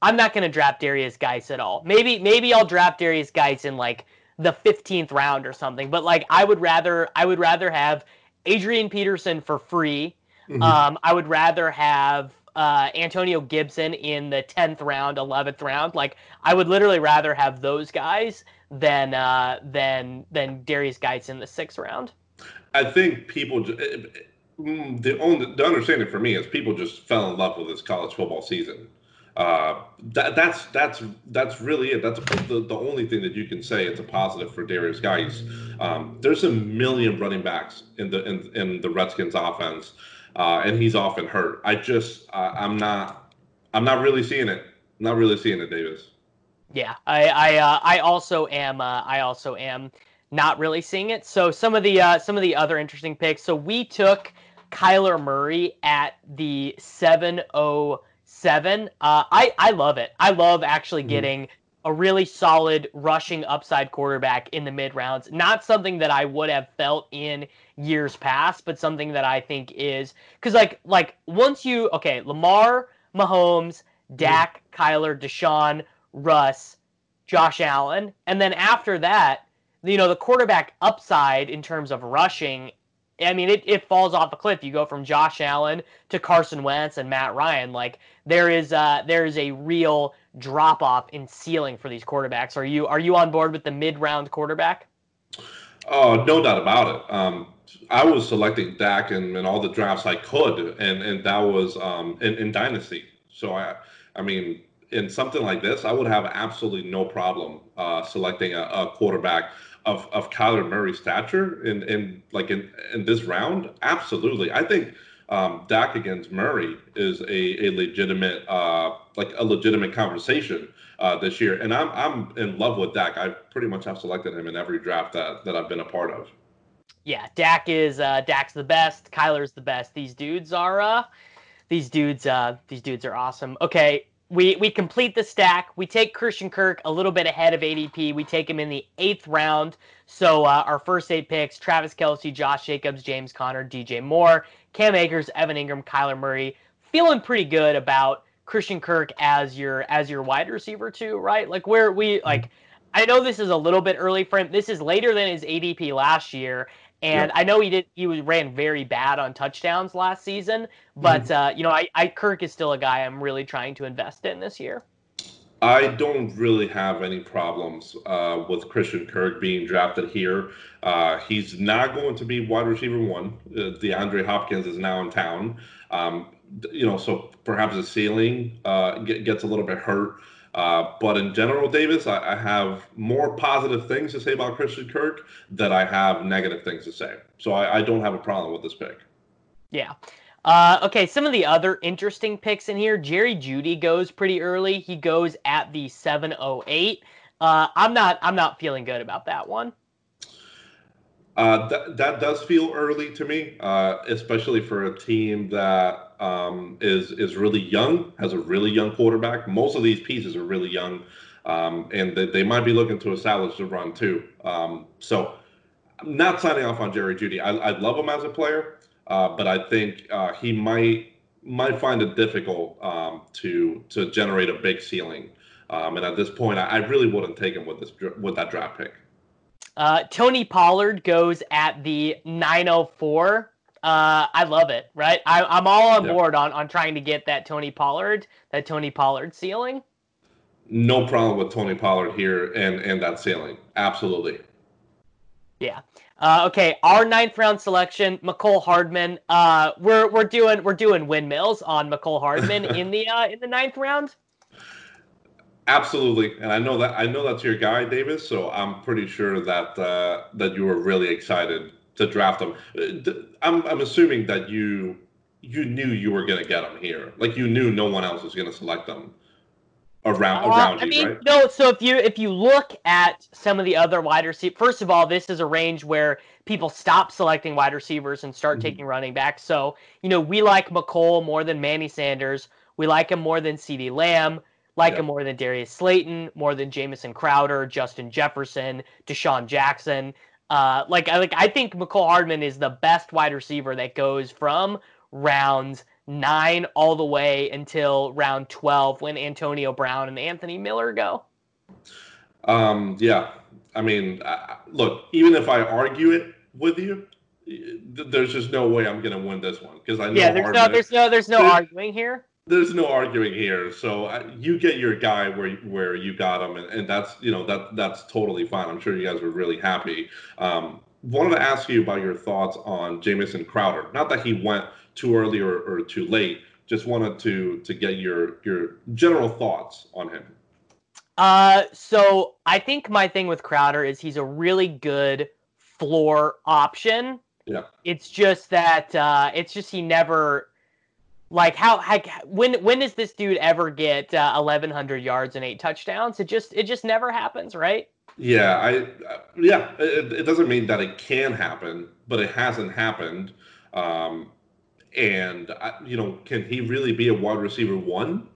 I'm not going to draft Derrius Guice at all. Maybe maybe I'll draft Derrius Guice in like the 15th round or something, but like I would rather I would rather have Adrian Peterson for free. Mm-hmm. Um, I would rather have uh, Antonio Gibson in the 10th round, 11th round. Like I would literally rather have those guys than uh, than than Derrius Guice in the 6th round. I think people eh, eh, mm, the only the understanding for me is people just fell in love with this college football season. Uh, that, that's that's that's really it. That's the, the only thing that you can say it's a positive for Derrius Guice. Um, there's a million running backs in the in, in the Redskins offense uh, and he's often hurt. I just uh, I'm not I'm not really seeing it. Not really seeing it, Davis. Yeah, I I uh, I also am uh, I also am not really seeing it. So some of the uh, some of the other interesting picks. So we took Kyler Murray at the 707. Uh, I I love it. I love actually mm-hmm. getting a really solid rushing upside quarterback in the mid rounds. Not something that I would have felt in years past, but something that I think is because like like once you okay, Lamar, Mahomes, Dak, Kyler, Deshaun, Russ, Josh Allen, and then after that, you know, the quarterback upside in terms of rushing. I mean, it, it falls off a cliff. You go from Josh Allen to Carson Wentz and Matt Ryan. Like there is uh there is a real drop off in ceiling for these quarterbacks. Are you are you on board with the mid round quarterback? Oh, no doubt about it. Um, I was selecting Dak and, in all the drafts I could, and and that was um, in, in Dynasty. So I, I mean, in something like this, I would have absolutely no problem uh, selecting a, a, quarterback of of Kyler Murray's stature in in like in in this round. Absolutely, I think um, Dak against Murray is a, a legitimate uh, like a legitimate conversation uh, this year, and I'm I'm in love with Dak. I pretty much have selected him in every draft that that I've been a part of yeah, Dak is uh, Dak's the best. Kyler's the best. These dudes are uh, these dudes uh, these dudes are awesome. Okay, we we complete the stack. We take Christian Kirk a little bit ahead of ADP. We take him in the eighth round. So uh, our first eight picks: Travis Kelce, Josh Jacobs, James Conner, DJ Moore, Cam Akers, Evan Engram, Kyler Murray. Feeling pretty good about Christian Kirk as your as your wide receiver too, right? Like where we like. I know this is a little bit early for him. This is later than his ADP last year, and I know he did. He was ran very bad on touchdowns last season, but uh, you know, I, I Kirk is still a guy I'm really trying to invest in this year. I don't really have any problems uh, with Christian Kirk being drafted here. Uh, he's not going to be wide receiver one. Uh, DeAndre Hopkins is now in town. Um, you know, so perhaps the ceiling uh, get, gets a little bit hurt. Uh, but in general, Davis, I, I, have more positive things to say about Christian Kirk than I have negative things to say. So I, I don't have a problem with this pick. Yeah. Uh, okay, some of the other interesting picks in here. Jerry Jeudy goes pretty early. He goes at the 708. Uh, I'm not. I'm not feeling good about that one. Uh, that that does feel early to me, uh, especially for a team that um, is is really young, has a really young quarterback. Most of these pieces are really young, um, and they, they might be looking to establish the run too. Um, so, I'm not signing off on Jerry Jeudy. I, I love him as a player, uh, but I think uh, he might might find it difficult um, to to generate a big ceiling. Um, and at this point, I, I really wouldn't take him with this with that draft pick. Uh, Tony Pollard goes at the 904 uh, I love it. Right, I, am all on board on on trying to get that Tony Pollard, that Tony Pollard ceiling. No problem with Tony Pollard here and and that ceiling. Absolutely. Yeah. Uh, okay, our ninth round selection, Mecole Hardman. Uh, we're we're doing we're doing windmills on Mecole Hardman (laughs) in the uh, in the ninth round. Absolutely, and I know that I know that's your guy, Davis. So I'm pretty sure that uh, that you were really excited to draft him. Uh, I'm I'm assuming that you you knew you were going to get him here. Like you knew no one else was going to select them around uh, around I you, mean, right? No. So if you if you look at some of the other wide receivers, first of all, this is a range where people stop selecting wide receivers and start mm-hmm. taking running backs. So you know we like Mecole more than Manny Sanders. We like him more than CeeDee Lamb. Like him more than Darius Slayton, more than Jamison Crowder, Justin Jefferson, DeSean Jackson. Uh, like I like I think Mecole Hardman is the best wide receiver that goes from rounds nine all the way until round twelve when Antonio Brown and Anthony Miller go. Um, yeah, I mean, look, even if I argue it with you, there's just no way I'm gonna win this one because I know. Yeah, there's Hardman, no, there's no, there's no arguing here there's no arguing here. So you get your guy where where you got him, and, and that's you know that that's totally fine. I'm sure you guys were really happy. Um, wanted to ask you about your thoughts on Jamison Crowder. Not that he went too early or, or too late. Just wanted to to get your your general thoughts on him. Uh, so I think my thing with Crowder is he's a really good floor option. Yeah. It's just that uh, it's just he never like how, when when does this dude ever get uh, 1100 yards and eight touchdowns? It just it just never happens, right? Yeah, I uh, yeah, it, it, doesn't mean that it can happen, but it hasn't happened. Um, and I, you know, can he really be a wide receiver one?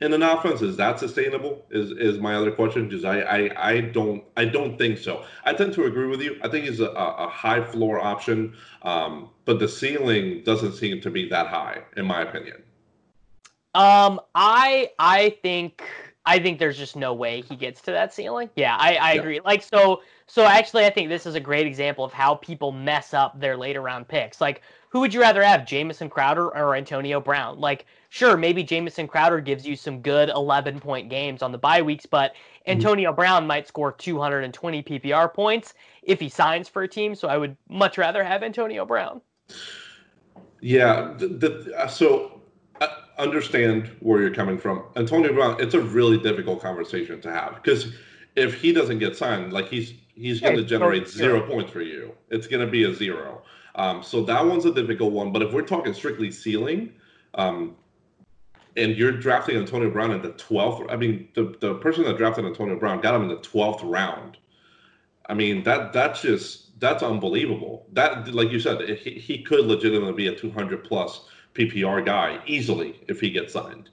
In an offense? Is that sustainable? Is is my other question because I, I i don't i don't think so. I tend to agree with you. I think he's a, a high floor option um, but the ceiling doesn't seem to be that high in my opinion. Um i i think i think there's just no way he gets to that ceiling. Yeah i i yeah. agree. Like so so actually i think this is a great example of how people mess up their later round picks. Like who would you rather have jamison crowder or antonio brown? Like sure, maybe Jamison Crowder gives you some good 11 point games on the bye weeks, but mm-hmm. Antonio. Brown might score 220 PPR points if he signs for a team. So I would much rather have Antonio Brown. Yeah. The, the, uh, so I understand where you're coming from. Antonio Brown, it's a really difficult conversation to have because if he doesn't get signed, like he's he's going to generate zero points for you. It's going to be a zero. Um, so that one's a difficult one. But if we're talking strictly ceiling, um, and you're drafting Antonio Brown in the 12th. I mean, the, the person that drafted Antonio Brown got him in the 12th round. I mean, that that's just that's unbelievable. That, like you said, he, he could legitimately be a 200 plus PPR guy easily if he gets signed.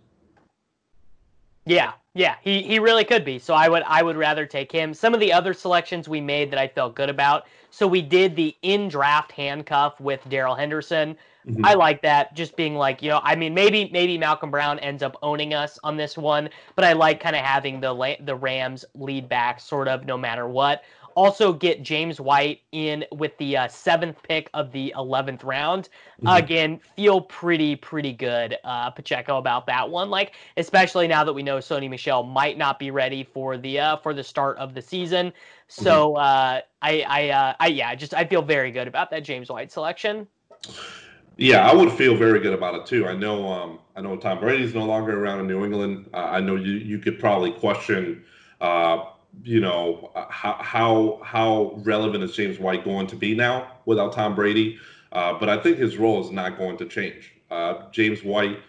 Yeah, yeah, he, he really could be. So I would I would rather take him. Some of the other selections we made that I felt good about. So we did the in draft handcuff with Darrell Henderson. Mm-hmm. I like that. Just being like, you know, I mean, maybe maybe Malcolm Brown ends up owning us on this one, but I like kind of having the the Rams lead back, sort of, no matter what. Also, get James White in with the uh, seventh pick of the eleventh round. Mm-hmm. Again, feel pretty pretty good, uh, Pacheco, about that one. Like, especially now that we know Sony Michel might not be ready for the uh, for the start of the season. So, mm-hmm. uh, I I uh, I yeah, just I feel very good about that James White selection. Yeah, I would feel very good about it too. I know, um, I know Tom Brady's no longer around in New England. Uh, I know you you could probably question, uh, you know, how how how relevant is James White going to be now without Tom Brady? Uh, but I think his role is not going to change. Uh, James White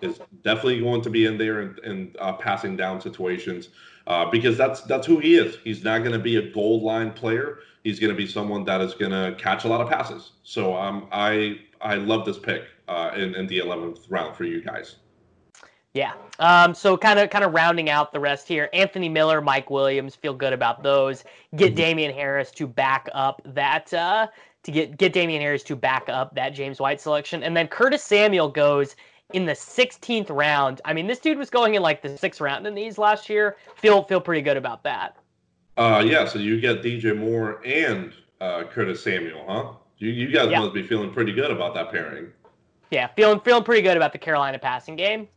is definitely going to be in there and, uh, passing down situations uh, because that's that's who he is. He's not going to be a goal line player. He's going to be someone that is going to catch a lot of passes. So um, I I love this pick uh, in in the eleventh round for you guys. Yeah. Um, so kind of kind of rounding out the rest here. Anthony Miller, Mike Williams, feel good about those. Get mm-hmm. Damien Harris to back up that uh, to get get Damien Harris to back up that James White selection, and then Curtis Samuel goes in the 16th round. I mean, this dude was going in like the sixth round in these last year. Feel feel pretty good about that. Uh, yeah. So you get DJ Moore and uh, Curtis Samuel, huh? You you guys yeah. must be feeling pretty good about that pairing. Yeah, feeling feeling pretty good about the Carolina passing game.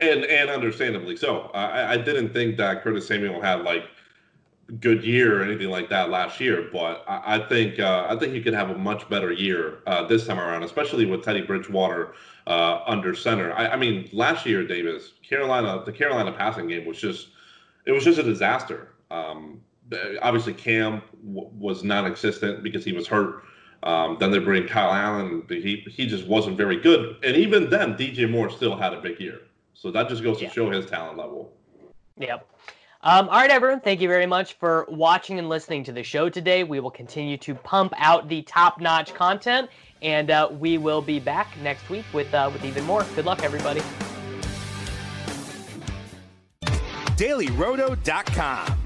And and understandably so. I, I didn't think that Curtis Samuel had like good year or anything like that last year, but I, I think uh, I think he could have a much better year uh, this time around, especially with Teddy Bridgewater uh, under center. I, I, mean, last year, Davis, Carolina, the Carolina passing game was just it was just a disaster. Um, obviously, Cam w- was non-existent because he was hurt. Um, then they bring Kyle Allen. He he just wasn't very good, and even then, DJ Moore still had a big year. So that just goes yeah. to show his talent level. Yep. Um, all right, everyone. Thank you very much for watching and listening to the show today. We will continue to pump out the top-notch content, and uh, we will be back next week with uh, with even more. Good luck, everybody. DailyRoto.com.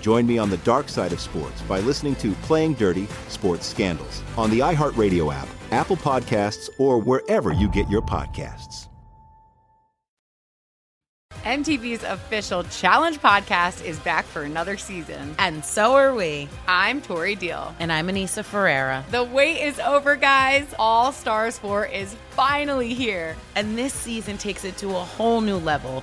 Join me on the dark side of sports by listening to Playing Dirty Sports Scandals on the iHeartRadio app, Apple Podcasts, or wherever you get your podcasts. MTV's official Challenge podcast is back for another season. And so are we. I'm Tori Deal. And I'm Aneesa Ferreira. The wait is over, guys. All Stars 4 is finally here. And this season takes it to a whole new level.